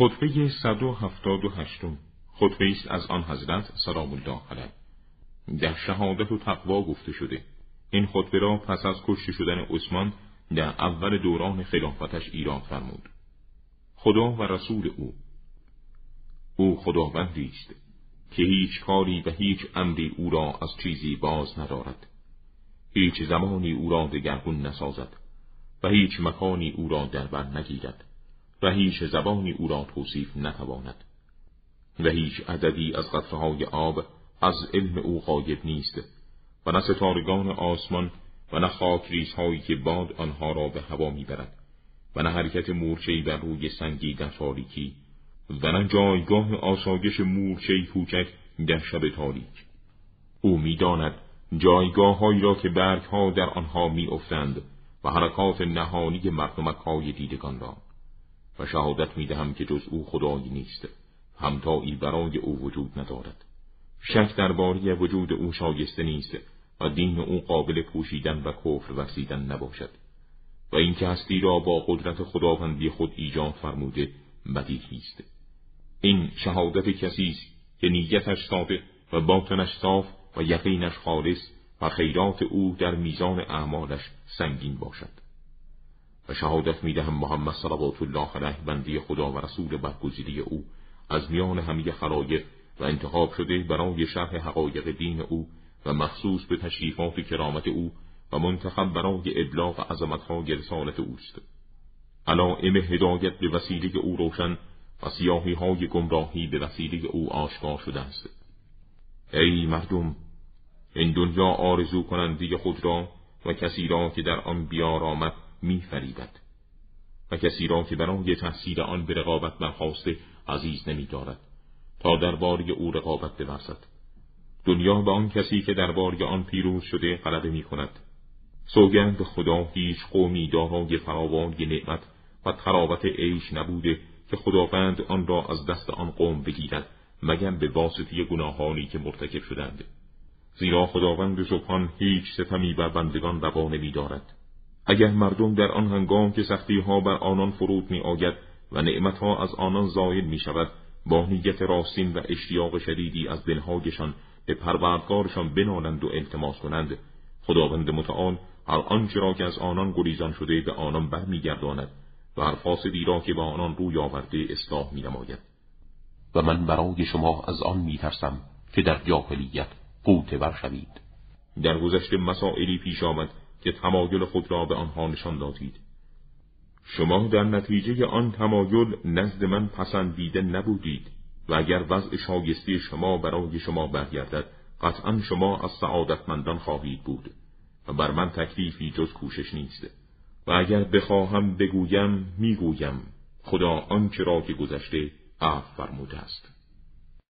خطبه 178 خطبه است از آن حضرت سلام الله علیه. در شهادت و تقوا گفته شده. این خطبه را پس از کشته شدن عثمان در اول دوران خلافتش ایراد فرمود. خدا و رسول او. او خداوندی است که هیچ کاری و هیچ امری او را از چیزی باز ندارد. هیچ زمانی او را دگرگون نسازد و هیچ مکانی او را در بر نگیرد. و هیچ زبانی او را توصیف نتواند. و هیچ عددی از قطرهای آب از علم او غایب نیست و نه ستارگان آسمان و نه خاک هایی که باد آنها را به هوا می‌برد و نه حرکت مورچهای بر روی سنگی در تاریکی و نه جایگاه آسایش مورچهای کوچک در شب تاریک. او می‌داند جایگاه را که برگ ها در آنها میافتند و حرکات نهانی مردمک های دیدگان را. و شهادت می‌دهم که جز او خدایی نیست. همتایی برای او وجود ندارد. شک درباره وجود او شایسته نیست و دین او قابل پوشیدن و کفر ورزیدن نباشد. و اینکه هستی را با قدرت خداوندی خود ایجاد فرموده بدیهی است این شهادت کسی است که نیتش صادق و باطنش صاف و یقینش خالص و خیرات او در میزان اعمالش سنگین باشد. شهادت می‌دهم محمد صلوات الله علیه بندی خدا و رسول برگزیده او. از میان همه خلایق و انتخاب شده برای شرح حقایق دین او و مخصوص به تشریفات کرامت او و منتخب برای ابلاغ عظمتهای رسالت اوست. علائم هدایت به وسیله او روشن و سیاهی های گمراهی به وسیله او آشکار شده است. ای مردم این دنیا آرزو کنندی خود را و کسی را که در آن بیار آمد می فریبد و کسی را که برای تحصیل آن به رقابت برخواسته عزیز نمی دارد تا درباره او رقابت بورزد. دنیا به آن کسی که درباره آن پیروز شده غلبه می کند سوگند خدا هیچ قومی دارای فراوانی نعمت و تراوت عیش نبوده که خداوند آن را از دست آن قوم بگیرد مگر به واسطه گناهانی که مرتکب شدند. زیرا خداوند سبحان هیچ ستمی بر بندگان روا نمی دارد اگر مردم در آن هنگام که سختی ها بر آنان فرود می آید و نعمت ها از آنان زاید می شود با نیت راستین و اشتیاق شدیدی از دلهایشان به پروردگارشان بنالند و التماس کنند خداوند متعال هر آنچه را که از آنان گریزان شده به آنان برمیگرداند و هر فاسدی را که به آنان روی آورده اصلاح می نماید. و من برای شما از آن می ترسم که در جاهلیت قوت بر شوید در گذشته مسائلی پیش آمد که تمایل خود را به آنها نشان دادید. شما در نتیجه آن تمایل نزد من پسندیده نبودید و اگر وضع شایسته شما برای شما برگردد قطعا شما از سعادتمندان خواهید بود و بر من تکلیفی جز کوشش نیست. و اگر بخواهم بگویم می‌گویم خدا آنچه را که گذشته عفو فرموده است.